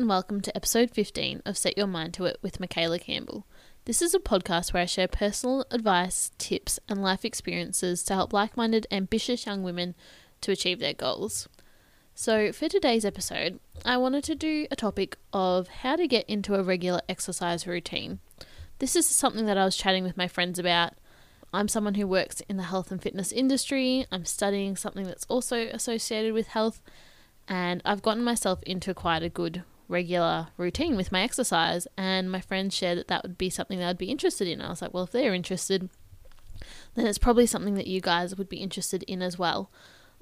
and welcome to episode 15 of Set Your Mind to It with Michaela Campbell. This is a podcast where I share personal advice, tips, and life experiences to help like minded, ambitious young women to achieve their goals. So, for today's episode, I wanted to do a topic of how to get into a regular exercise routine. This is something that I was chatting with my friends about. I'm someone who works in the health and fitness industry. I'm studying something that's also associated with health, and I've gotten myself into quite a good regular routine with my exercise. And my friends shared that that would be something that I'd be interested in. I was like, well, if they're interested, then it's probably something that you guys would be interested in as well.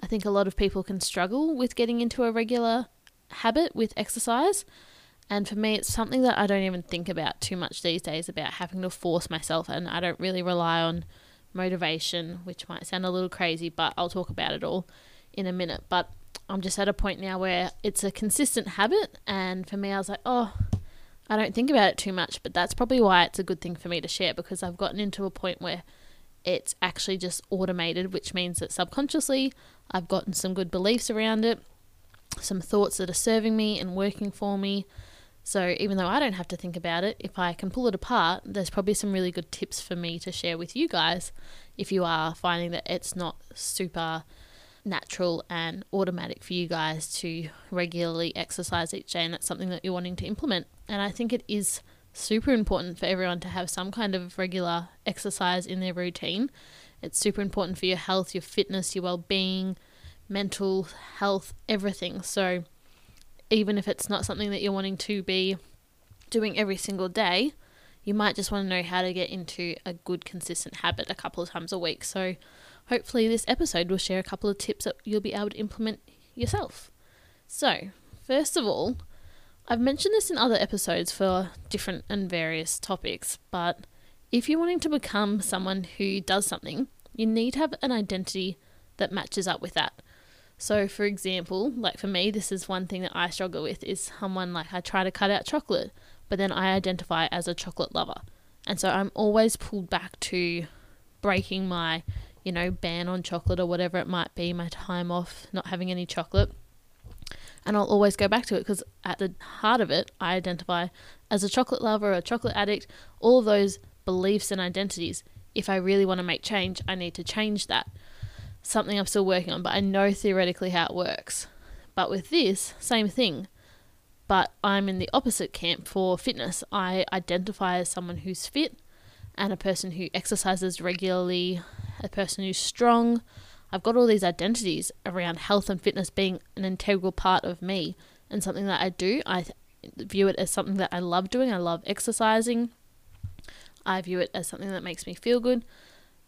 I think a lot of people can struggle with getting into a regular habit with exercise. And for me, it's something that I don't even think about too much these days about having to force myself. And I don't really rely on motivation, which might sound a little crazy, but I'll talk about it all in a minute. But I'm just at a point now where it's a consistent habit. And for me, I was like, oh, I don't think about it too much. But that's probably why it's a good thing for me to share because I've gotten into a point where it's actually just automated, which means that subconsciously I've gotten some good beliefs around it, some thoughts that are serving me and working for me. So even though I don't have to think about it, if I can pull it apart, there's probably some really good tips for me to share with you guys if you are finding that it's not super natural and automatic for you guys to regularly exercise each day and that's something that you're wanting to implement. And I think it is super important for everyone to have some kind of regular exercise in their routine. It's super important for your health, your fitness, your well being, mental health, everything. So, even if it's not something that you're wanting to be doing every single day, you might just want to know how to get into a good, consistent habit a couple of times a week. So, hopefully, this episode will share a couple of tips that you'll be able to implement yourself. So, first of all, I've mentioned this in other episodes for different and various topics, but if you're wanting to become someone who does something, you need to have an identity that matches up with that. So, for example, like for me, this is one thing that I struggle with is someone like I try to cut out chocolate, but then I identify as a chocolate lover. And so I'm always pulled back to breaking my, you know, ban on chocolate or whatever it might be, my time off not having any chocolate and I'll always go back to it because at the heart of it, I identify as a chocolate lover, or a chocolate addict, all those beliefs and identities. If I really want to make change, I need to change that. Something I'm still working on, but I know theoretically how it works. But with this, same thing. But I'm in the opposite camp for fitness. I identify as someone who's fit and a person who exercises regularly, a person who's strong, I've got all these identities around health and fitness being an integral part of me and something that I do. I view it as something that I love doing. I love exercising. I view it as something that makes me feel good.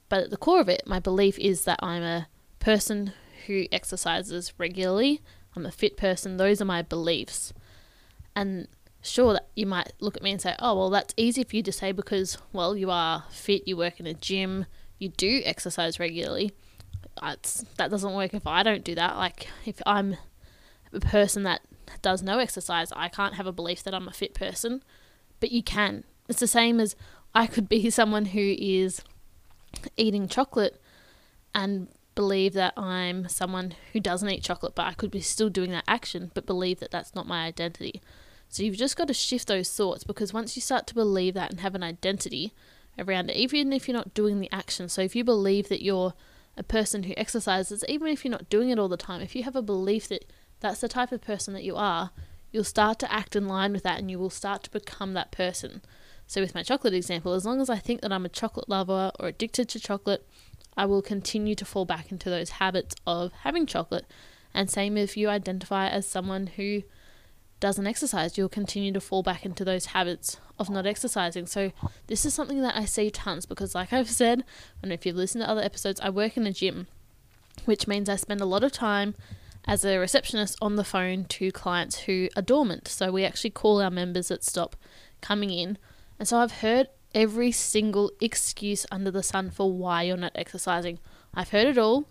But at the core of it, my belief is that I'm a person who exercises regularly. I'm a fit person. Those are my beliefs. And sure that you might look at me and say, "Oh, well that's easy for you to say because well, you are fit, you work in a gym, you do exercise regularly." that doesn't work if I don't do that. Like, if I'm a person that does no exercise, I can't have a belief that I'm a fit person, but you can. It's the same as I could be someone who is eating chocolate and believe that I'm someone who doesn't eat chocolate, but I could be still doing that action, but believe that that's not my identity. So you've just got to shift those thoughts because once you start to believe that and have an identity around it, even if you're not doing the action, so if you believe that you're a person who exercises, even if you're not doing it all the time, if you have a belief that that's the type of person that you are, you'll start to act in line with that and you will start to become that person. So, with my chocolate example, as long as I think that I'm a chocolate lover or addicted to chocolate, I will continue to fall back into those habits of having chocolate. And same if you identify as someone who doesn't exercise, you'll continue to fall back into those habits of not exercising. So, this is something that I see tons because, like I've said, and if you've listened to other episodes, I work in a gym, which means I spend a lot of time as a receptionist on the phone to clients who are dormant. So, we actually call our members that stop coming in. And so, I've heard every single excuse under the sun for why you're not exercising. I've heard it all.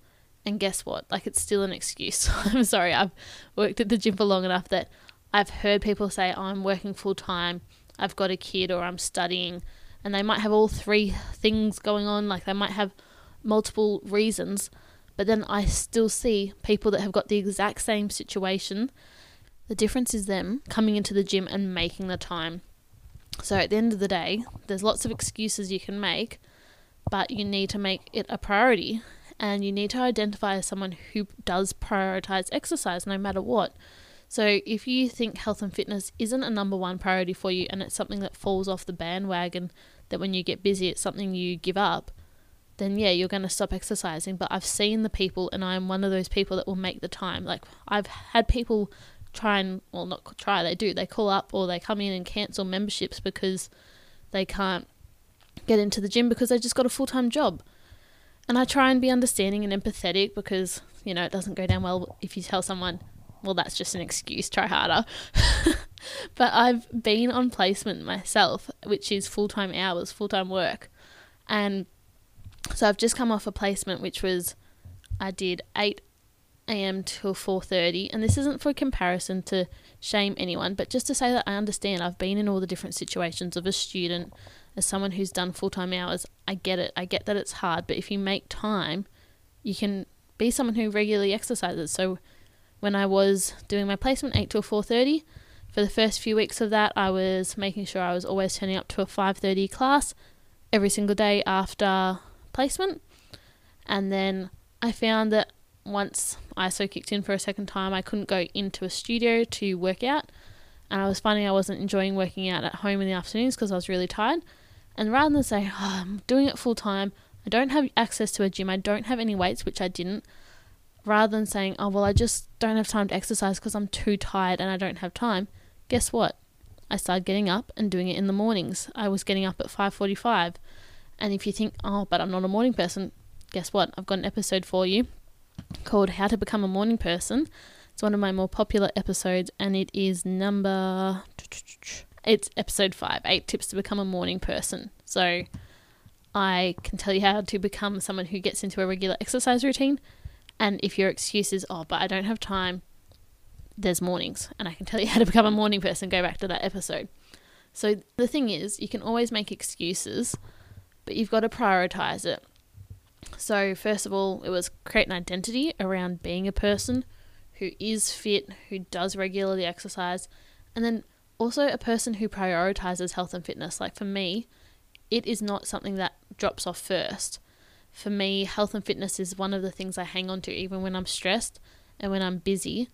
And guess what? Like, it's still an excuse. I'm sorry, I've worked at the gym for long enough that I've heard people say, oh, I'm working full time, I've got a kid, or I'm studying, and they might have all three things going on, like they might have multiple reasons, but then I still see people that have got the exact same situation The difference is them coming into the gym and making the time. So at the end of the day, there's lots of excuses you can make, but you need to make it a priority and you need to identify as someone who does prioritize exercise no matter what. So if you think health and fitness isn't a number one priority for you and it's something that falls off the bandwagon that when you get busy it's something you give up, then yeah, you're going to stop exercising. But I've seen the people, and I'm one of those people that will make the time. Like, I've had people try and, well, not try, they do. They call up or they come in and cancel memberships because they can't get into the gym because they just got a full time job. And I try and be understanding and empathetic because, you know, it doesn't go down well if you tell someone, well, that's just an excuse, try harder. but I've been on placement myself, which is full time hours, full time work. And so I've just come off a placement which was I did 8 a.m. till 4:30 and this isn't for comparison to shame anyone but just to say that I understand I've been in all the different situations of a student as someone who's done full-time hours I get it I get that it's hard but if you make time you can be someone who regularly exercises so when I was doing my placement 8 till 4:30 for the first few weeks of that I was making sure I was always turning up to a 5:30 class every single day after placement. And then I found that once ISO kicked in for a second time, I couldn't go into a studio to work out. And I was finding I wasn't enjoying working out at home in the afternoons because I was really tired. And rather than say, oh, I'm doing it full time, I don't have access to a gym, I don't have any weights, which I didn't, rather than saying, oh, well, I just don't have time to exercise because I'm too tired and I don't have time, guess what? I started getting up and doing it in the mornings. I was getting up at 5:45 and if you think, oh, but I'm not a morning person, guess what? I've got an episode for you called How to Become a Morning Person. It's one of my more popular episodes, and it is number. It's episode five Eight Tips to Become a Morning Person. So I can tell you how to become someone who gets into a regular exercise routine. And if your excuse is, oh, but I don't have time, there's mornings. And I can tell you how to become a morning person. Go back to that episode. So the thing is, you can always make excuses but you've got to prioritize it. So, first of all, it was create an identity around being a person who is fit, who does regularly exercise, and then also a person who prioritizes health and fitness. Like for me, it is not something that drops off first. For me, health and fitness is one of the things I hang on to even when I'm stressed and when I'm busy.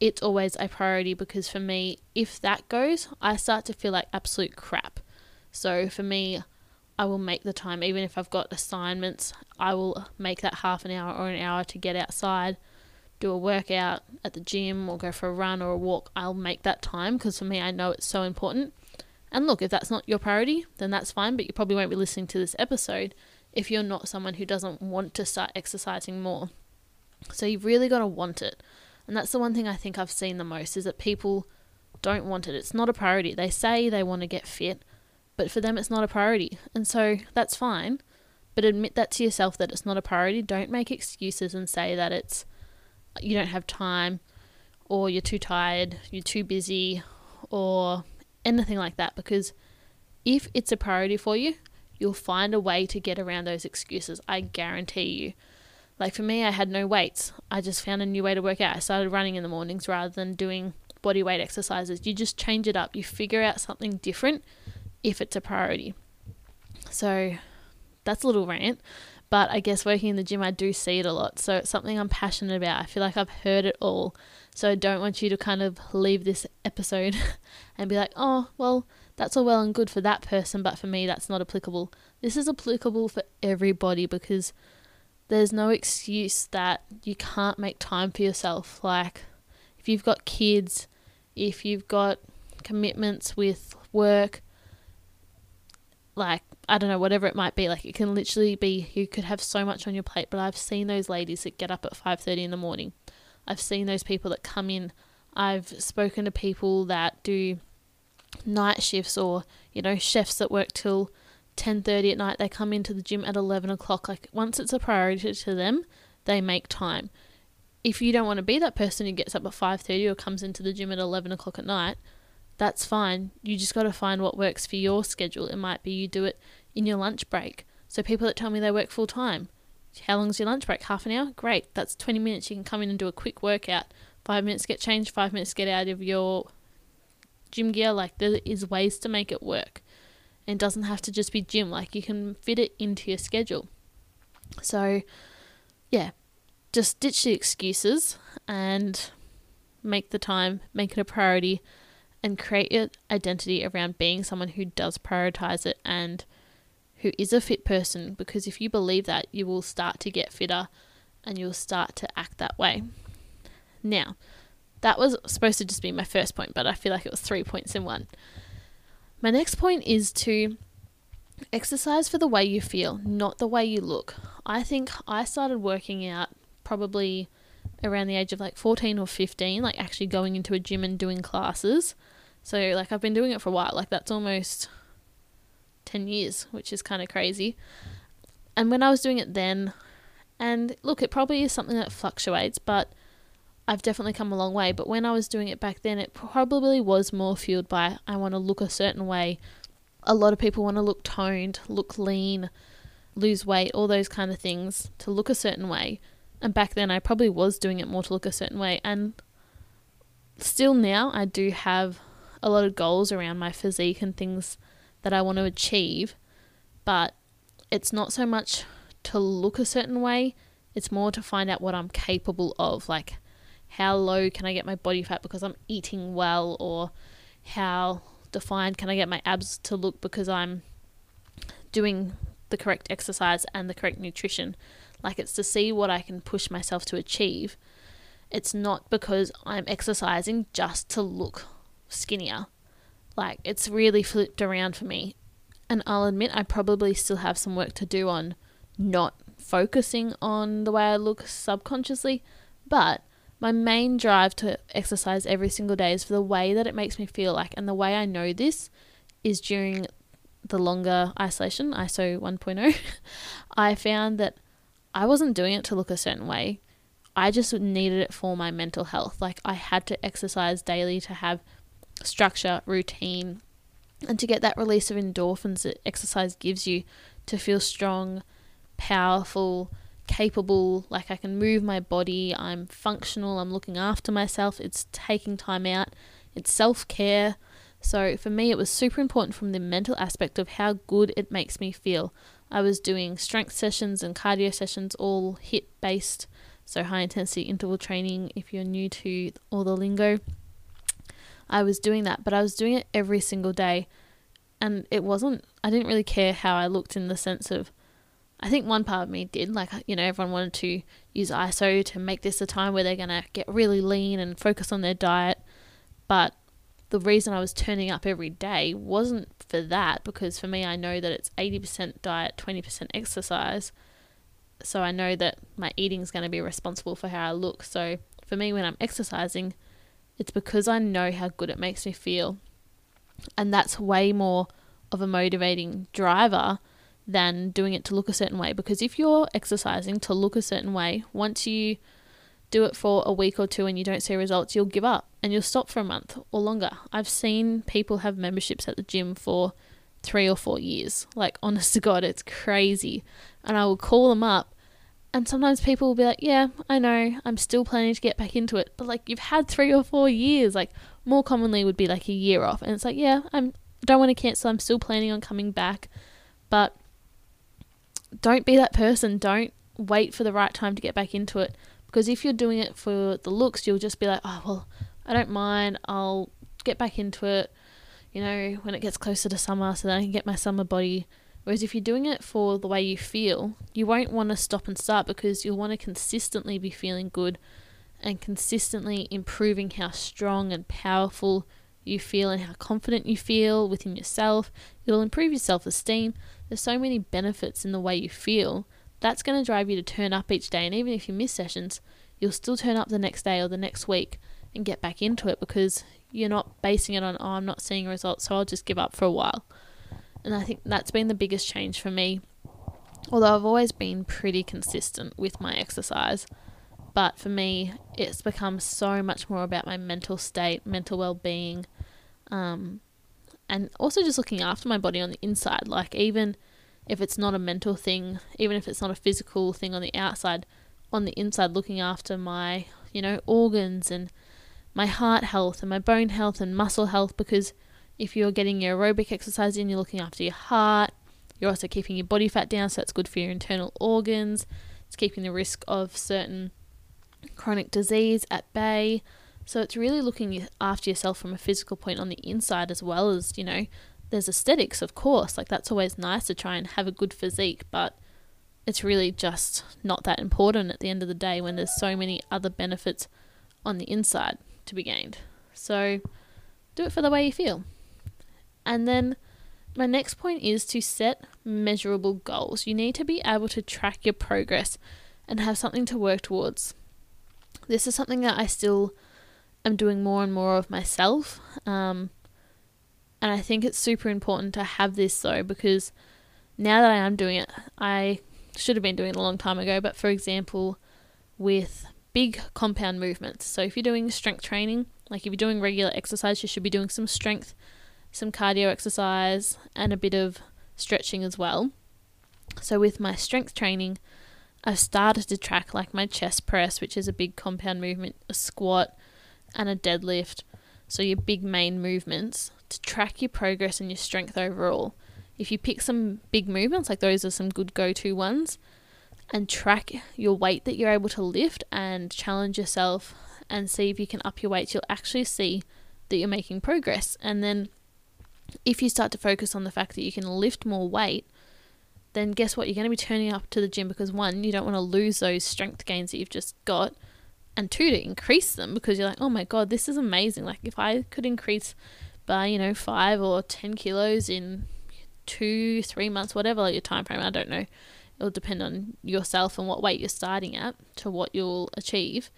It's always a priority because for me, if that goes, I start to feel like absolute crap. So for me, I will make the time, even if I've got assignments, I will make that half an hour or an hour to get outside, do a workout at the gym, or go for a run or a walk. I'll make that time because for me, I know it's so important. And look, if that's not your priority, then that's fine, but you probably won't be listening to this episode if you're not someone who doesn't want to start exercising more. So you've really got to want it. And that's the one thing I think I've seen the most is that people don't want it. It's not a priority. They say they want to get fit, but for them it's not a priority. And so that's fine, but admit that to yourself that it's not a priority. Don't make excuses and say that it's you don't have time or you're too tired, you're too busy or anything like that because if it's a priority for you, you'll find a way to get around those excuses. I guarantee you. Like for me, I had no weights. I just found a new way to work out. I started running in the mornings rather than doing body weight exercises. You just change it up. You figure out something different if it's a priority. So that's a little rant, but I guess working in the gym, I do see it a lot. So it's something I'm passionate about. I feel like I've heard it all. So I don't want you to kind of leave this episode and be like, oh, well, that's all well and good for that person, but for me, that's not applicable. This is applicable for everybody because there's no excuse that you can't make time for yourself. Like, if you've got kids, if you've got commitments with work, like I don't know, whatever it might be. Like it can literally be you could have so much on your plate, but I've seen those ladies that get up at five thirty in the morning. I've seen those people that come in. I've spoken to people that do night shifts or, you know, chefs that work till ten thirty at night. They come into the gym at eleven o'clock. Like once it's a priority to them, they make time. If you don't want to be that person who gets up at five thirty or comes into the gym at eleven o'clock at night, that's fine. You just got to find what works for your schedule. It might be you do it in your lunch break. So people that tell me they work full time, how long's your lunch break? Half an hour? Great. That's 20 minutes. You can come in and do a quick workout five minutes get changed, five minutes get out of your gym gear. Like there is ways to make it work. And it doesn't have to just be gym. Like you can fit it into your schedule. So yeah, just ditch the excuses and make the time, make it a priority, and create your identity around being someone who does prioritize it and who is a fit person. Because if you believe that, you will start to get fitter and you'll start to act that way. Now, that was supposed to just be my first point, but I feel like it was three points in one. My next point is to exercise for the way you feel, not the way you look. I think I started working out probably around the age of like 14 or 15, like actually going into a gym and doing classes. So, like, I've been doing it for a while. Like, that's almost 10 years, which is kind of crazy. And when I was doing it then, and look, it probably is something that fluctuates, but I've definitely come a long way. But when I was doing it back then, it probably was more fueled by I want to look a certain way. A lot of people want to look toned, look lean, lose weight, all those kind of things to look a certain way. And back then, I probably was doing it more to look a certain way. And still now, I do have a lot of goals around my physique and things that I want to achieve. But it's not so much to look a certain way, it's more to find out what I'm capable of. Like, how low can I get my body fat because I'm eating well, or how defined can I get my abs to look because I'm doing the correct exercise and the correct nutrition. Like it's to see what I can push myself to achieve. It's not because I'm exercising just to look skinnier. Like it's really flipped around for me. And I'll admit I probably still have some work to do on not focusing on the way I look subconsciously, but my main drive to exercise every single day is for the way that it makes me feel like. And the way I know this is during the longer isolation, ISO 1.0. I found that I wasn't doing it to look a certain way. I just needed it for my mental health. Like I had to exercise daily to have structure, routine, and to get that release of endorphins that exercise gives you to feel strong, powerful, capable, like I can move my body, I'm functional, I'm looking after myself, it's taking time out, it's self care. So for me, it was super important from the mental aspect of how good it makes me feel. I was doing strength sessions and cardio sessions, all HIIT based, so high intensity interval training. If you're new to all the lingo, I was doing that, but I was doing it every single day. And it wasn't, I didn't really care how I looked in the sense of, I think one part of me did. Like, uh, you know, everyone wanted to use ISO to make this a time where they're going to get really lean and focus on their diet. But the reason I was turning up every day wasn't for that, because for me, I know that it's 80% diet, 20% exercise. So I know that my eating is going to be responsible for how I look. So for me, when I'm exercising, it's because I know how good it makes me feel. And that's way more of a motivating driver than doing it to look a certain way. Because if you're exercising to look a certain way, once you do it for a week or two and you don't see results, you'll give up and you'll stop for a month or longer. I've seen people have memberships at the gym for three or four years. Like, honest to God, it's crazy. And I will call them up, and sometimes people will be like, Yeah, I know, I'm still planning to get back into it. But, like, you've had three or four years. Like, more commonly would be like a year off. And it's like, Yeah, I'm, don't want to cancel. I'm still planning on coming back. But don't be that person. Don't wait for the right time to get back into it. Because if you're doing it for the looks, you'll just be like, oh, well, I don't mind. I'll get back into it, you know, when it gets closer to summer so that I can get my summer body. Whereas if you're doing it for the way you feel, you won't want to stop and start because you'll want to consistently be feeling good and consistently improving how strong and powerful you feel and how confident you feel within yourself. It'll improve your self esteem. There's so many benefits in the way you feel. That's going to drive you to turn up each day. And even if you miss sessions, you'll still turn up the next day or the next week and get back into it because you're not basing it on, oh, I'm not seeing results, so I'll just give up for a while. And I think that's been the biggest change for me. Although I've always been pretty consistent with my exercise, but for me, it's become so much more about my mental state, mental well being, um, and also just looking after my body on the inside. Like, even if it's not a mental thing, even if it's not a physical thing on the outside, on the inside, looking after my, you know, organs and my heart health and my bone health and muscle health because if you're getting your aerobic exercise in, you're looking after your heart, you're also keeping your body fat down, so it's good for your internal organs. It's keeping the risk of certain chronic disease at bay. So it's really looking after yourself from a physical point on the inside as well as, you know, there's aesthetics, of course. Like that's always nice to try and have a good physique, but it's really just not that important at the end of the day when there's so many other benefits on the inside to be gained. So do it for the way you feel. And then my next point is to set measurable goals. You need to be able to track your progress and have something to work towards. This is something that I still am doing more and more of myself. Um, and I think it's super important to have this though, because now that I am doing it, I should have been doing it a long time ago. But for example, with big compound movements, so if you're doing strength training, like if you're doing regular exercise, you should be doing some strength, some cardio exercise, and a bit of stretching as well. So with my strength training, I've started to track like my chest press, which is a big compound movement, a squat, and a deadlift. So your big main movements to track your progress and your strength overall. If you pick some big movements, like those are some good go to ones, and track your weight that you're able to lift and challenge yourself and see if you can up your weights, you'll actually see that you're making progress. And then if you start to focus on the fact that you can lift more weight, then guess what? You're going to be turning up to the gym because one, you don't want to lose those strength gains that you've just got, and two, to increase them because you're like, oh my god, this is amazing. Like if I could increase by you know five or ten kilos in two, three months, whatever like your time frame, I don't know. It'll depend on yourself and what weight you're starting at to what you'll achieve.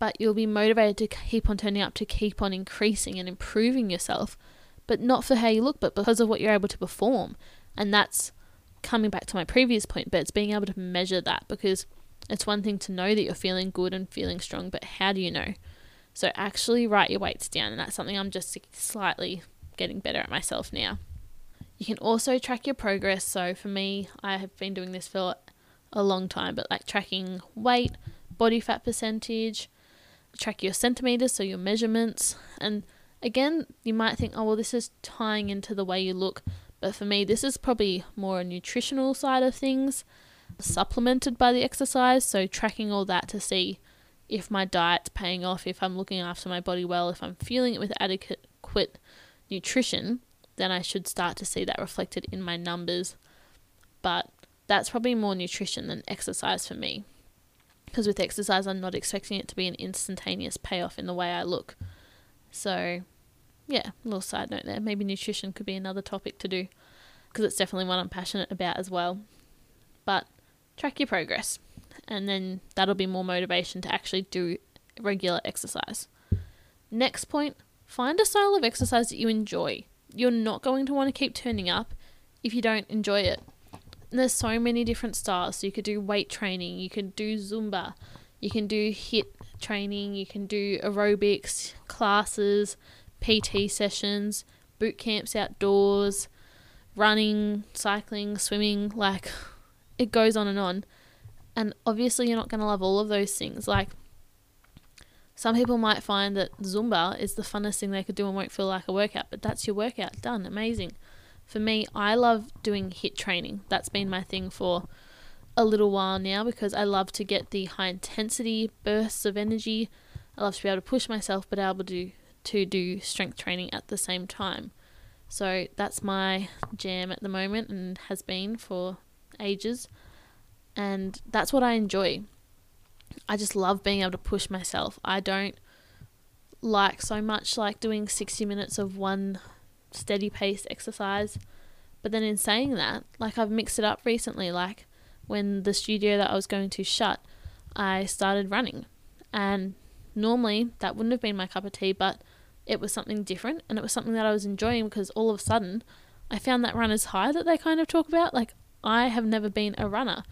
But you'll be motivated to keep on turning up, to keep on increasing and improving yourself, but not for how you look, but because of what you're able to perform. And that's coming back to my previous point, but it's being able to measure that because it's one thing to know that you're feeling good and feeling strong, but how do you know? So actually write your weights down, and that's something I'm just slightly getting better at myself now. You can also track your progress. So for me, I have been doing this for a long time, but like tracking weight, body fat percentage, track your centimeters, so your measurements. And again, you might think, oh, well, this is tying into the way you look. But for me, this is probably more a nutritional side of things, supplemented by the exercise. So, tracking all that to see if my diet's paying off, if I'm looking after my body well, if I'm feeling it with adequate nutrition, then I should start to see that reflected in my numbers. But that's probably more nutrition than exercise for me. Because with exercise, I'm not expecting it to be an instantaneous payoff in the way I look. So, yeah, little side note there. Maybe nutrition could be another topic to do because it's definitely one I'm passionate about as well. But track your progress, and then that'll be more motivation to actually do regular exercise. Next point find a style of exercise that you enjoy. You're not going to want to keep turning up if you don't enjoy it. And there's so many different styles. So you could do weight training, you could do Zumba, you can do HIIT training, you can do aerobics, classes, PT sessions, boot camps outdoors, running, cycling, swimming, like it goes on and on. And obviously, you're not going to love all of those things. Like, some people might find that Zumba is the funnest thing they could do and won't feel like a workout, but that's your workout. Done. Amazing. For me, I love doing HIIT training. That's been my thing for a little while now because I love to get the high intensity bursts of energy. I love to be able to push myself, but able to to do strength training at the same time. So that's my jam at the moment and has been for ages. And that's what I enjoy. I just love being able to push myself. I don't like so much like doing 60 minutes of one steady pace exercise. But then in saying that, like I've mixed it up recently. Like when the studio that I was going to shut, I started running. And normally that wouldn't have been my cup of tea, but it was something different and it was something that I was enjoying because all of a sudden I found that runner's high that they kind of talk about. Like, I have never been a runner.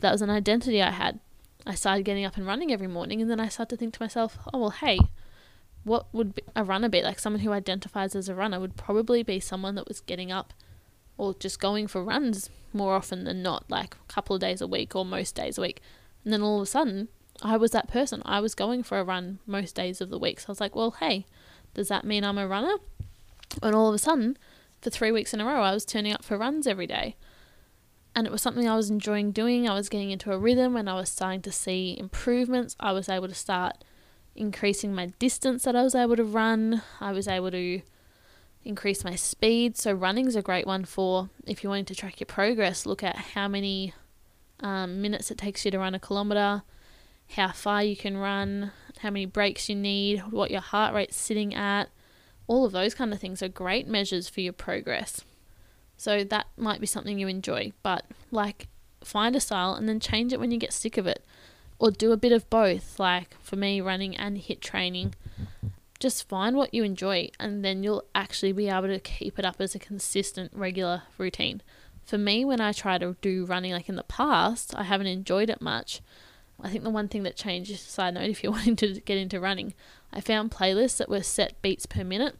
That was an identity I had. I started getting up and running every morning, and then I started to think to myself, oh, well, hey, what would a runner be? Like, someone who identifies as a runner would probably be someone that was getting up or just going for runs more often than not, like a couple of days a week or most days a week. And then all of a sudden, I was that person. I was going for a run most days of the week. So I was like, well, hey, does that mean I'm a runner? And all of a sudden, for three weeks in a row, I was turning up for runs every day. And it was something I was enjoying doing. I was getting into a rhythm and I was starting to see improvements. I was able to start increasing my distance that I was able to run. I was able to increase my speed. So, running's a great one for if you're wanting to track your progress. Look at how many um, minutes it takes you to run a kilometer, how far you can run, how many breaks you need, what your heart rate's sitting at. All of those kind of things are great measures for your progress. So that might be something you enjoy, but like find a style and then change it when you get sick of it. Or do a bit of both, like for me, running and HIIT training. Just find what you enjoy and then you'll actually be able to keep it up as a consistent, regular routine. For me, when I try to do running like in the past, I haven't enjoyed it much. I think the one thing that changed, side note, if you're wanting to get into running, I found playlists that were set beats per minute.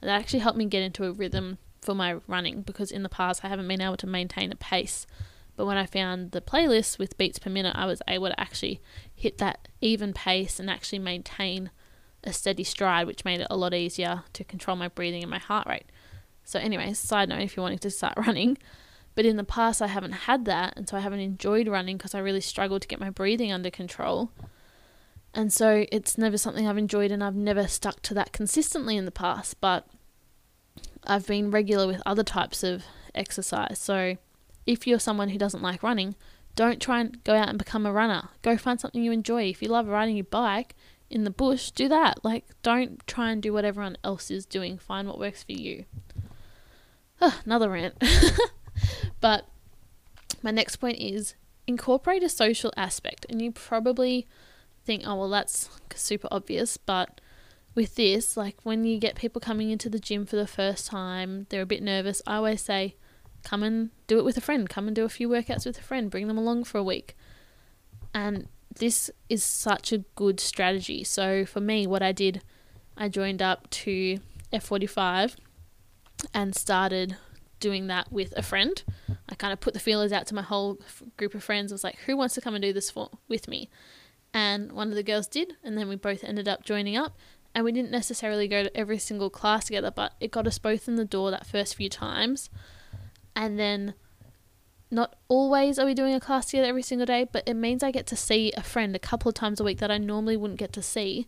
And that actually helped me get into a rhythm for my running because in the past I haven't been able to maintain a pace. But when I found the playlist with beats per minute, I was able to actually hit that even pace and actually maintain a steady stride, which made it a lot easier to control my breathing and my heart rate. So, anyways, side note if you're wanting to start running, but in the past, I haven't had that. And so I haven't enjoyed running because I really struggled to get my breathing under control. And so it's never something I've enjoyed and I've never stuck to that consistently in the past. But I've been regular with other types of exercise. So if you're someone who doesn't like running, don't try and go out and become a runner. Go find something you enjoy. If you love riding your bike in the bush, do that. Like, don't try and do what everyone else is doing. Find what works for you. Oh, another rant. But my next point is incorporate a social aspect. And you probably think, oh, well, that's super obvious. But with this, like when you get people coming into the gym for the first time, they're a bit nervous. I always say, come and do it with a friend. Come and do a few workouts with a friend. Bring them along for a week. And this is such a good strategy. So for me, what I did, I joined up to F45 and started doing that with a friend. I kind of put the feelers out to my whole group of friends. I was like, who wants to come and do this for with me? And one of the girls did, and then we both ended up joining up. And we didn't necessarily go to every single class together, but it got us both in the door that first few times. And then not always are we doing a class together every single day, but it means I get to see a friend a couple of times a week that I normally wouldn't get to see.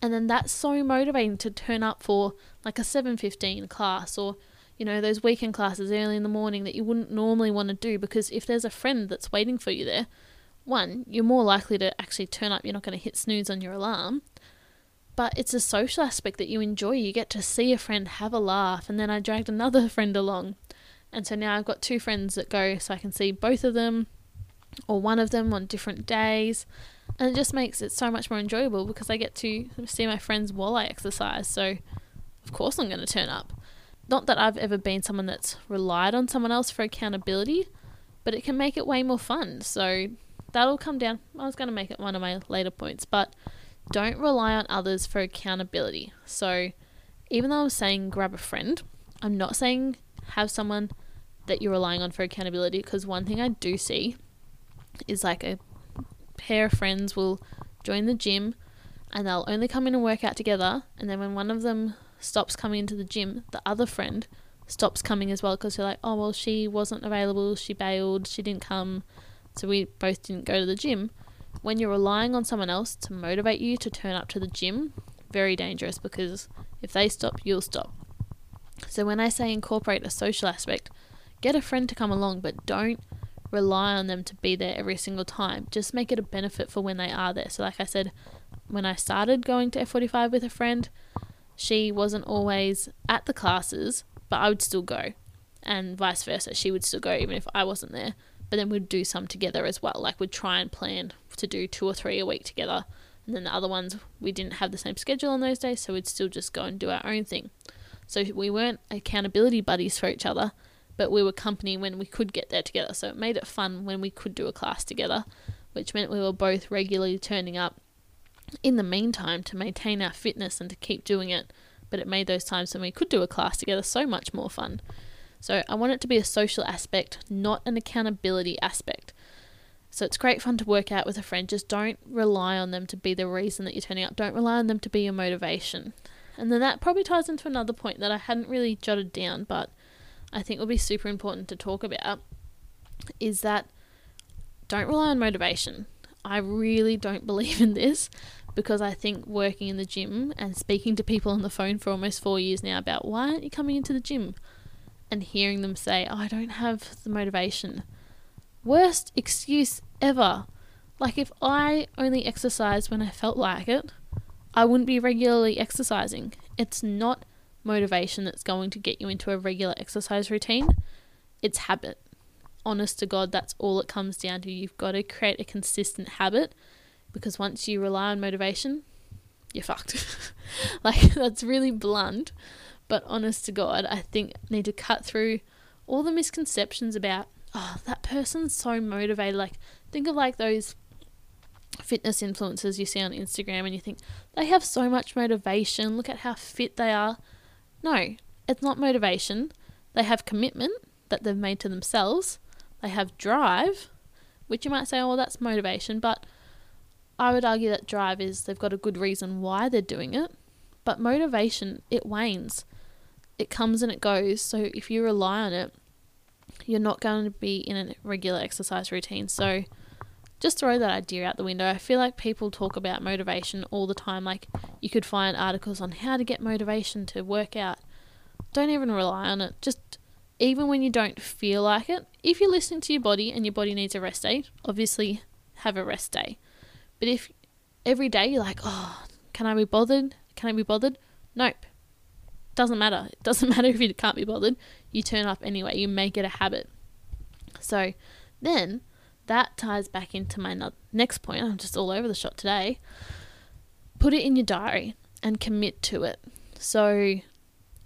And then that's so motivating to turn up for like a 7:15 class or you know, those weekend classes early in the morning that you wouldn't normally want to do because if there's a friend that's waiting for you there, one, you're more likely to actually turn up, you're not going to hit snooze on your alarm. But it's a social aspect that you enjoy. You get to see a friend have a laugh, and then I dragged another friend along. And so now I've got two friends that go so I can see both of them or one of them on different days. And it just makes it so much more enjoyable because I get to see my friends while I exercise. So, of course, I'm going to turn up. Not that I've ever been someone that's relied on someone else for accountability, but it can make it way more fun. So that'll come down. I was going to make it one of my later points, but don't rely on others for accountability. So even though I'm saying grab a friend, I'm not saying have someone that you're relying on for accountability because one thing I do see is like a pair of friends will join the gym and they'll only come in and work out together and then when one of them stops coming into the gym, the other friend stops coming as well because you're like, oh, well, she wasn't available, she bailed, she didn't come, so we both didn't go to the gym. When you're relying on someone else to motivate you to turn up to the gym, very dangerous because if they stop, you'll stop. So when I say incorporate a social aspect, get a friend to come along, but don't rely on them to be there every single time. Just make it a benefit for when they are there. So, like I said, when I started going to F45 with a friend, she wasn't always at the classes, but I would still go, and vice versa. She would still go even if I wasn't there. But then we'd do some together as well. Like we'd try and plan to do two or three a week together. And then the other ones, we didn't have the same schedule on those days, so we'd still just go and do our own thing. So we weren't accountability buddies for each other, but we were company when we could get there together. So it made it fun when we could do a class together, which meant we were both regularly turning up in the meantime to maintain our fitness and to keep doing it. But it made those times when we could do a class together so much more fun. So I want it to be a social aspect, not an accountability aspect. So it's great fun to work out with a friend. Just don't rely on them to be the reason that you're turning up. Don't rely on them to be your motivation. And then that probably ties into another point that I hadn't really jotted down, but I think will be super important to talk about is that don't rely on motivation. I really don't believe in this because I think working in the gym and speaking to people on the phone for almost four years now about why aren't you coming into the gym and hearing them say, oh, I don't have the motivation. Worst excuse ever. Like, if I only exercised when I felt like it, I wouldn't be regularly exercising. It's not motivation that's going to get you into a regular exercise routine, it's habit. Honest to God, that's all it comes down to. You've got to create a consistent habit because once you rely on motivation, you're fucked. like, that's really blunt, but honest to God, I think need to cut through all the misconceptions about, oh, that person's so motivated. Like, think of like those fitness influencers you see on Instagram and you think they have so much motivation. Look at how fit they are. No, it's not motivation. They have commitment that they've made to themselves. They have drive, which you might say, oh, that's motivation. But I would argue that drive is they've got a good reason why they're doing it. But motivation, it wanes. It comes and it goes. So if you rely on it, you're not going to be in a regular exercise routine. So just throw that idea out the window. I feel like people talk about motivation all the time. Like you could find articles on how to get motivation to work out. Don't even rely on it. Just even when you don't feel like it, if you're listening to your body and your body needs a rest day, obviously have a rest day. But if every day you're like, oh, can I be bothered? Can I be bothered? Nope. Doesn't matter. It doesn't matter if you can't be bothered. You turn up anyway. You make it a habit. So then that ties back into my next point. I'm just all over the shot today. Put it in your diary and commit to it. So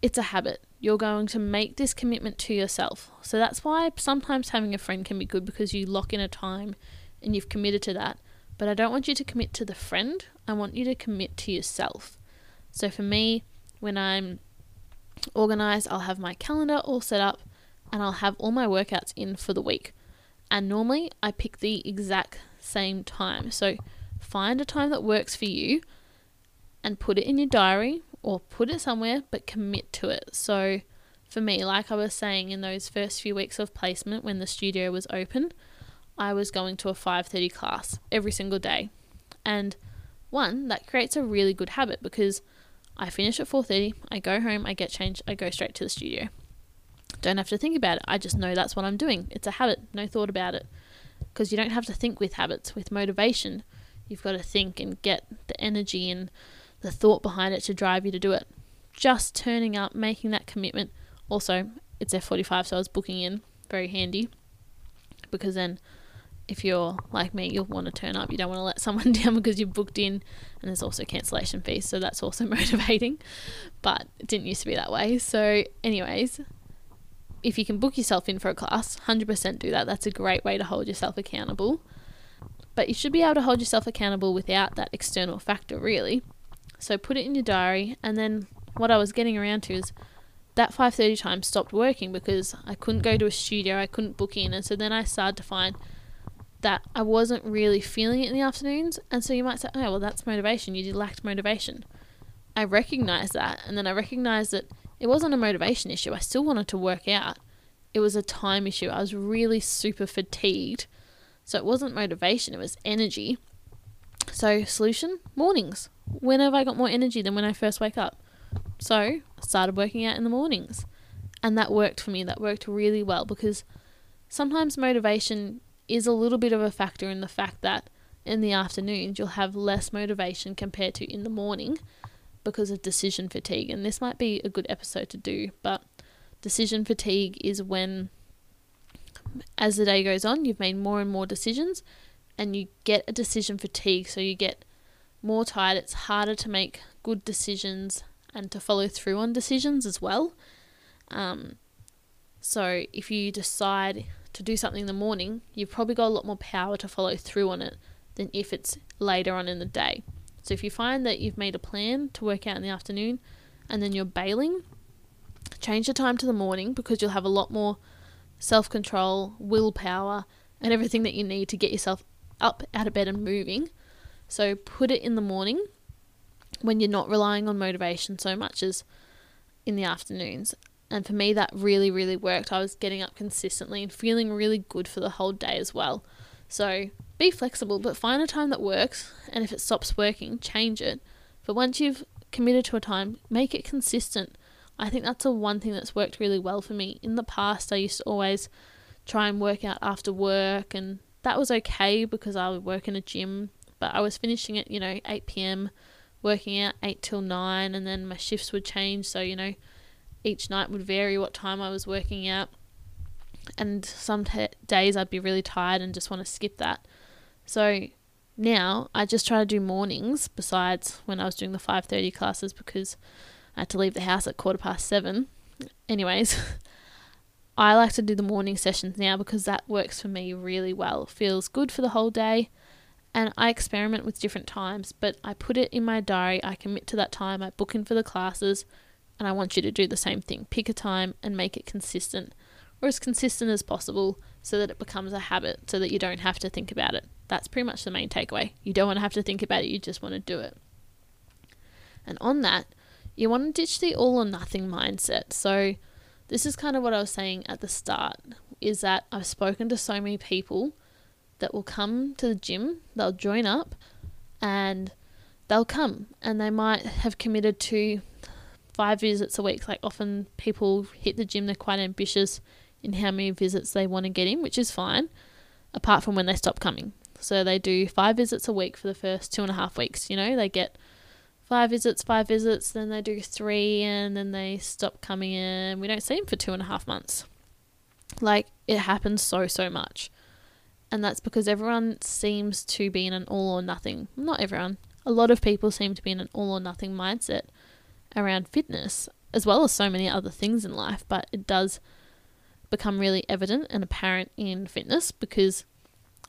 it's a habit. You're going to make this commitment to yourself. So that's why sometimes having a friend can be good because you lock in a time and you've committed to that. But I don't want you to commit to the friend, I want you to commit to yourself. So for me, when I'm organized, I'll have my calendar all set up and I'll have all my workouts in for the week and normally I pick the exact same time. So find a time that works for you and put it in your diary or put it somewhere, but commit to it. So for me, like I was saying in those first few weeks of placement when the studio was open, I was going to a 5:30 class every single day. And one, that creates a really good habit because I finish at 4:30, I go home, I get changed, I go straight to the studio. Don't have to think about it. I just know that's what I'm doing. It's a habit, no thought about it. Because you don't have to think with habits, with motivation. You've got to think and get the energy and the thought behind it to drive you to do it. Just turning up, making that commitment. Also, it's F45, so I was booking in. Very handy. Because then, if you're like me, you'll want to turn up. You don't want to let someone down because you've booked in, and there's also cancellation fees, so that's also motivating. But it didn't used to be that way. So, anyways, if you can book yourself in for a class, 100% do that. That's a great way to hold yourself accountable. But you should be able to hold yourself accountable without that external factor, really. So put it in your diary, and then what I was getting around to is that 5:30 time stopped working because I couldn't go to a studio, I couldn't book in, and so then I started to find that I wasn't really feeling it in the afternoons, and so you might say, "Oh, well, that's motivation. You lacked motivation." I recognized that, and then I recognized that it wasn't a motivation issue. I still wanted to work out. It was a time issue. I was really super fatigued. So it wasn't motivation, it was energy. So, solution mornings. When have I got more energy than when I first wake up? So, I started working out in the mornings. And that worked for me. That worked really well because sometimes motivation is a little bit of a factor in the fact that in the afternoons you'll have less motivation compared to in the morning because of decision fatigue. And this might be a good episode to do, but decision fatigue is when, as the day goes on, you've made more and more decisions and you get a decision fatigue. So you get more tired. It's harder to make good decisions and to follow through on decisions as well. Um, so if you decide to do something in the morning, you've probably got a lot more power to follow through on it than if it's later on in the day. So if you find that you've made a plan to work out in the afternoon and then you're bailing, change the time to the morning because you'll have a lot more self control, willpower, and everything that you need to get yourself up out of bed and moving. So put it in the morning when you're not relying on motivation so much as in the afternoons. And for me, that really, really worked. I was getting up consistently and feeling really good for the whole day as well. So be flexible, but find a time that works. And if it stops working, change it. But once you've committed to a time, make it consistent. I think that's the one thing that's worked really well for me. In the past, I used to always try and work out after work, and that was okay because I would work in a gym, but I was finishing at, you know, 8 p.m., working out 8 till 9, and then my shifts would change. So, you know, each night would vary what time I was working out. And some t- days I'd be really tired and just want to skip that. So now I just try to do mornings besides when I was doing the 5:30 classes because I had to leave the house at quarter past 7. Anyways, I like to do the morning sessions now because that works for me really well. Feels good for the whole day. And I experiment with different times, but I put it in my diary. I commit to that time. I book in for the classes, and I want you to do the same thing. Pick a time and make it consistent, or as consistent as possible, so that it becomes a habit, so that you don't have to think about it. That's pretty much the main takeaway. You don't want to have to think about it, you just want to do it. And on that, you want to ditch the all or nothing mindset. So, this is kind of what I was saying at the start is that I've spoken to so many people that will come to the gym, they'll join up and they'll come and they might have committed to five visits a week. Like often people hit the gym, they're quite ambitious in how many visits they want to get in, which is fine, apart from when they stop coming. So they do five visits a week for the first two and a half weeks. You know, they get five visits, five visits, then they do three, and then they stop coming in. We don't see them for two and a half months. Like, it happens so, so much. And that's because everyone seems to be in an all or nothing. Not everyone. A lot of people seem to be in an all or nothing mindset around fitness, as well as so many other things in life, but it does become really evident and apparent in fitness because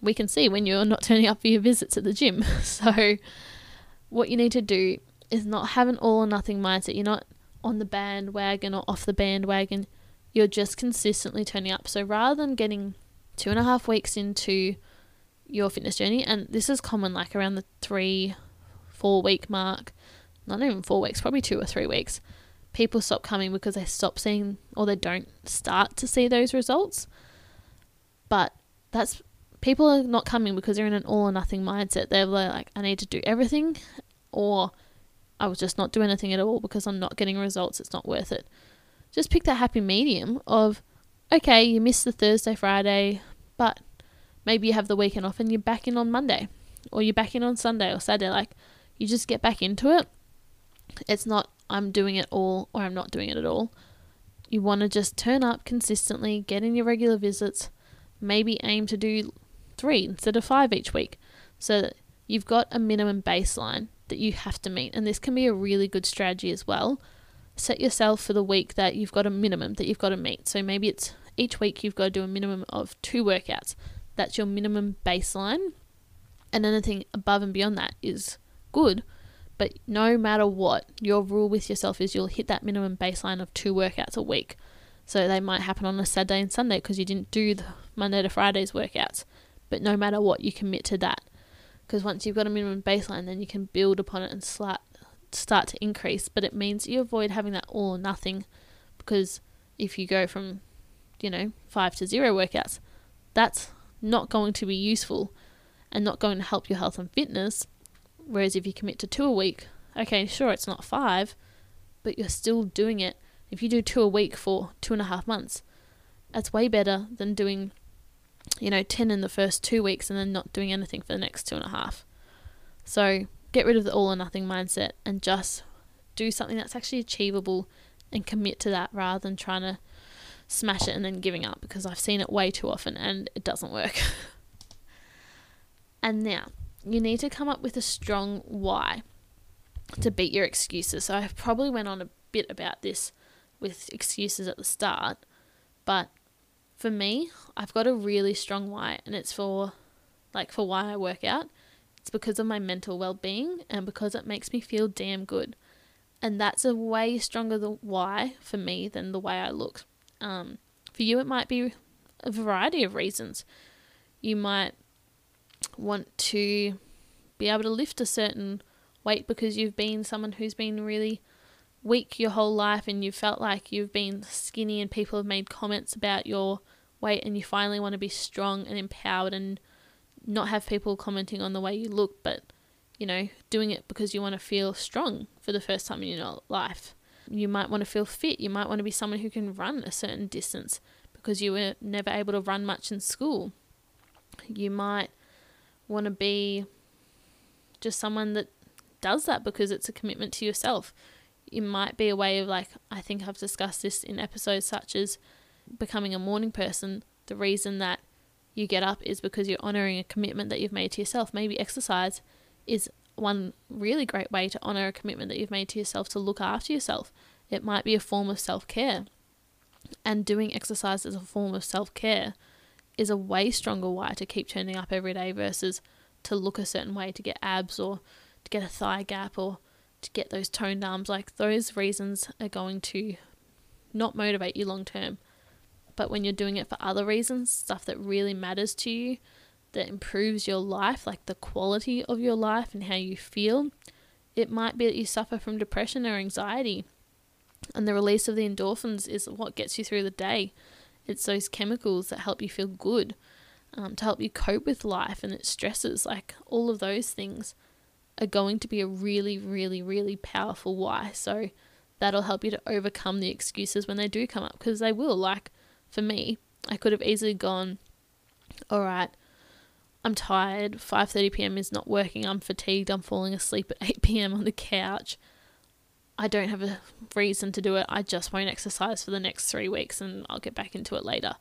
we can see when you're not turning up for your visits at the gym. So, what you need to do is not have an all or nothing mindset. You're not on the bandwagon or off the bandwagon. You're just consistently turning up. So rather than getting two and a half weeks into your fitness journey, and this is common like around the three, four week mark, not even four weeks, probably two or three weeks, people stop coming because they stop seeing or they don't start to see those results. But that's people are not coming because they're in an all or nothing mindset. They're like, I need to do everything, or I will just not do anything at all because I'm not getting results. It's not worth it. Just pick that happy medium of, okay, you missed the Thursday, Friday, but maybe you have the weekend off and you're back in on Monday or you're back in on Sunday or Saturday. Like, you just get back into it. It's not, I'm doing it all or I'm not doing it at all. You want to just turn up consistently, get in your regular visits, maybe aim to do three instead of five each week. So that you've got a minimum baseline that you have to meet. And this can be a really good strategy as well. Set yourself for the week that you've got a minimum that you've got to meet. So maybe it's each week you've got to do a minimum of two workouts. That's your minimum baseline. And anything above and beyond that is good. But no matter what, your rule with yourself is you'll hit that minimum baseline of two workouts a week. So they might happen on a Saturday and Sunday because you didn't do the Monday to Fridays workouts. But no matter what, you commit to that because once you've got a minimum baseline, then you can build upon it and start start to increase. But it means you avoid having that all or nothing, because if you go from, you know, five to zero workouts, that's not going to be useful, and not going to help your health and fitness. Whereas if you commit to two a week, okay, sure, it's not five, but you're still doing it. If you do two a week for two and a half months, that's way better than doing you know, 10 in the first two weeks and then not doing anything for the next two and a half. So get rid of the all or nothing mindset and just do something that's actually achievable and commit to that rather than trying to smash it and then giving up because I've seen it way too often and it doesn't work. and now you need to come up with a strong why to beat your excuses. So I probably went on a bit about this with excuses at the start, but for me, I've got a really strong why, and it's for like for why I work out. It's because of my mental well being and because it makes me feel damn good. And that's a way stronger the why for me than the way I look. Um, for you, it might be a variety of reasons. You might want to be able to lift a certain weight because you've been someone who's been really weak your whole life and you've felt like you've been skinny and people have made comments about your weight and you finally want to be strong and empowered and not have people commenting on the way you look but you know doing it because you want to feel strong for the first time in your life. You might want to feel fit. You might want to be someone who can run a certain distance because you were never able to run much in school. You might want to be just someone that does that because it's a commitment to yourself it might be a way of like I think I've discussed this in episodes such as becoming a morning person. The reason that you get up is because you're honoring a commitment that you've made to yourself. Maybe exercise is one really great way to honor a commitment that you've made to yourself to look after yourself. It might be a form of self care. And doing exercise as a form of self care is a way stronger why to keep turning up every day versus to look a certain way to get abs or to get a thigh gap or to get those toned arms, like those reasons are going to not motivate you long term. But when you're doing it for other reasons, stuff that really matters to you, that improves your life, like the quality of your life and how you feel, it might be that you suffer from depression or anxiety. And the release of the endorphins is what gets you through the day. It's those chemicals that help you feel good, um, to help you cope with life and its stresses, like all of those things are going to be a really, really, really powerful why. So that'll help you to overcome the excuses when they do come up because they will. Like for me, I could have easily gone, all right, I'm tired. 5:30 p.m. is not working. I'm fatigued. I'm falling asleep at 8 p.m. on the couch. I don't have a reason to do it. I just won't exercise for the next 3 weeks and I'll get back into it later.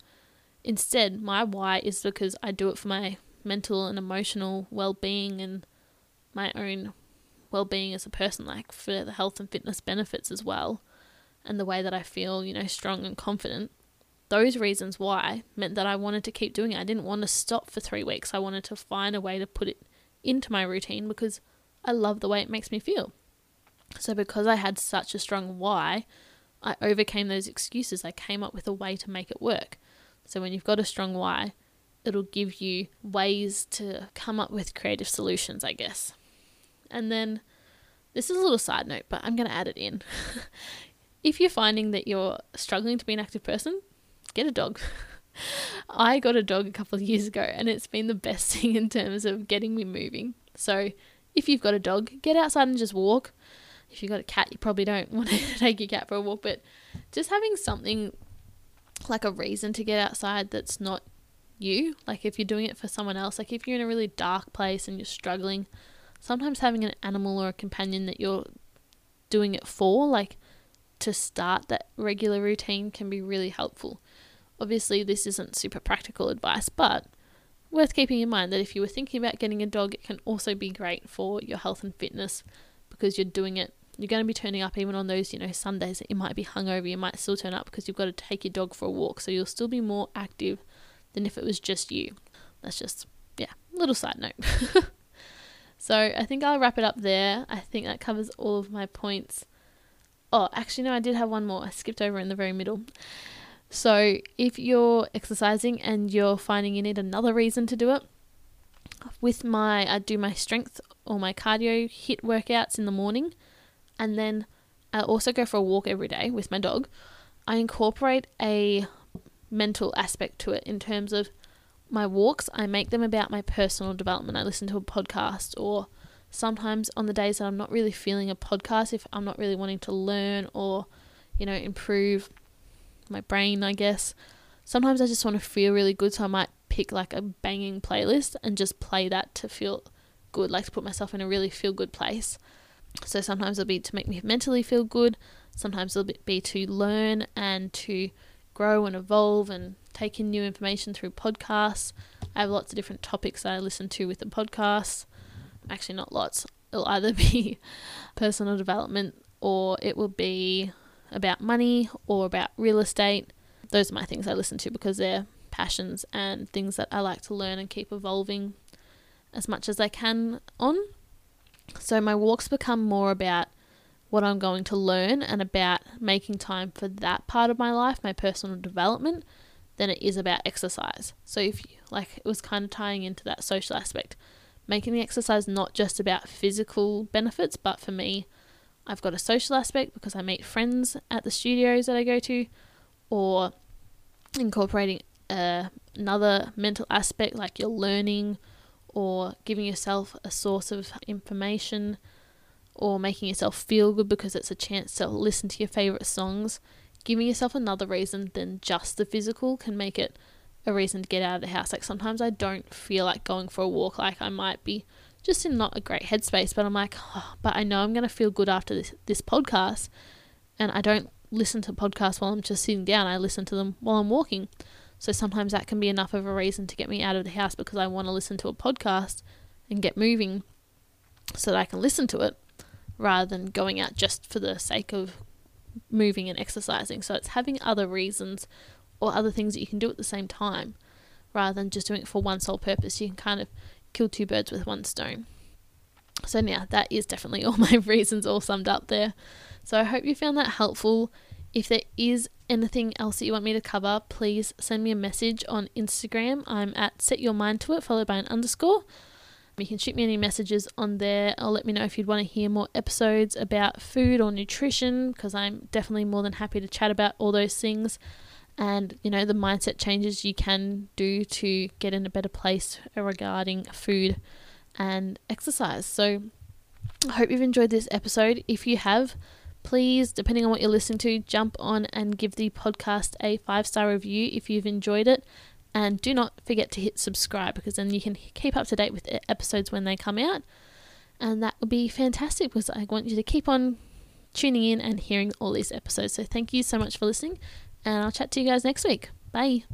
Instead, my why is because I do it for my mental and emotional well-being and my own well-being as a person like for the health and fitness benefits as well and the way that I feel, you know, strong and confident. Those reasons why meant that I wanted to keep doing it. I didn't want to stop for 3 weeks. I wanted to find a way to put it into my routine because I love the way it makes me feel. So because I had such a strong why, I overcame those excuses. I came up with a way to make it work. So when you've got a strong why, it'll give you ways to come up with creative solutions, I guess. And then this is a little side note, but I'm going to add it in. if you're finding that you're struggling to be an active person, get a dog. I got a dog a couple of years ago and it's been the best thing in terms of getting me moving. So, if you've got a dog, get outside and just walk. If you've got a cat, you probably don't want to take your cat for a walk, but just having something like a reason to get outside that's not you, like if you're doing it for someone else, like if you're in a really dark place and you're struggling, sometimes having an animal or a companion that you're doing it for, like to start that regular routine, can be really helpful. Obviously, this isn't super practical advice, but worth keeping in mind that if you were thinking about getting a dog, it can also be great for your health and fitness because you're doing it. You're going to be turning up even on those, you know, Sundays that you might be hungover. You might still turn up because you've got to take your dog for a walk. So you'll still be more active than if it was just you. That's just, yeah, little side note. So I think I'll wrap it up there. I think that covers all of my points. Oh, actually, no, I did have one more. I skipped over in the very middle. So if you're exercising and you're finding you need another reason to do it, with my, I do my strength or my cardio HIIT workouts in the morning, and then I also go for a walk every day with my dog. I incorporate a mental aspect to it in terms of my walks, I make them about my personal development. I listen to a podcast, or sometimes on the days that I'm not really feeling a podcast, if I'm not really wanting to learn or, you know, improve my brain, I guess, sometimes I just want to feel really good. So I might pick like a banging playlist and just play that to feel good, like to put myself in a really feel good place. So sometimes it'll be to make me mentally feel good, sometimes it'll be to learn and to grow and evolve and take in new information through podcasts. I have lots of different topics that I listen to with the podcasts. Actually, not lots. It'll either be personal development or it will be about money or about real estate. Those are my things I listen to because they're passions and things that I like to learn and keep evolving as much as I can on. So my walks become more about what I'm going to learn and about making time for that part of my life, my personal development, than it is about exercise. So if you, like it was kind of tying into that social aspect, making the exercise not just about physical benefits, but for me, I've got a social aspect because I meet friends at the studios that I go to, or incorporating uh, another mental aspect like you're learning or giving yourself a source of information or making yourself feel good because it's a chance to listen to your favorite songs giving yourself another reason than just the physical can make it a reason to get out of the house. Like sometimes I don't feel like going for a walk, like I might be just in not a great headspace, but I'm like, oh, but I know I'm going to feel good after this, this podcast. And I don't listen to podcasts while I'm just sitting down, I listen to them while I'm walking. So sometimes that can be enough of a reason to get me out of the house because I want to listen to a podcast and get moving so that I can listen to it rather than going out just for the sake of moving and exercising. So it's having other reasons or other things that you can do at the same time rather than just doing it for one sole purpose. You can kind of kill two birds with one stone. So now that is definitely all my reasons all summed up there. So I hope you found that helpful. If there is anything else that you want me to cover, please send me a message on Instagram. I'm at set your mind to it followed by an underscore. You can shoot me any messages on there or let me know if you'd want to hear more episodes about food or nutrition because I'm definitely more than happy to chat about all those things and you know the mindset changes you can do to get in a better place regarding food and exercise. So I hope you've enjoyed this episode. If you have, Please, depending on what you're listening to, jump on and give the podcast a five star review if you've enjoyed it. And do not forget to hit subscribe because then you can keep up to date with episodes when they come out. And that would be fantastic because I want you to keep on tuning in and hearing all these episodes. So thank you so much for listening, and I'll chat to you guys next week. Bye.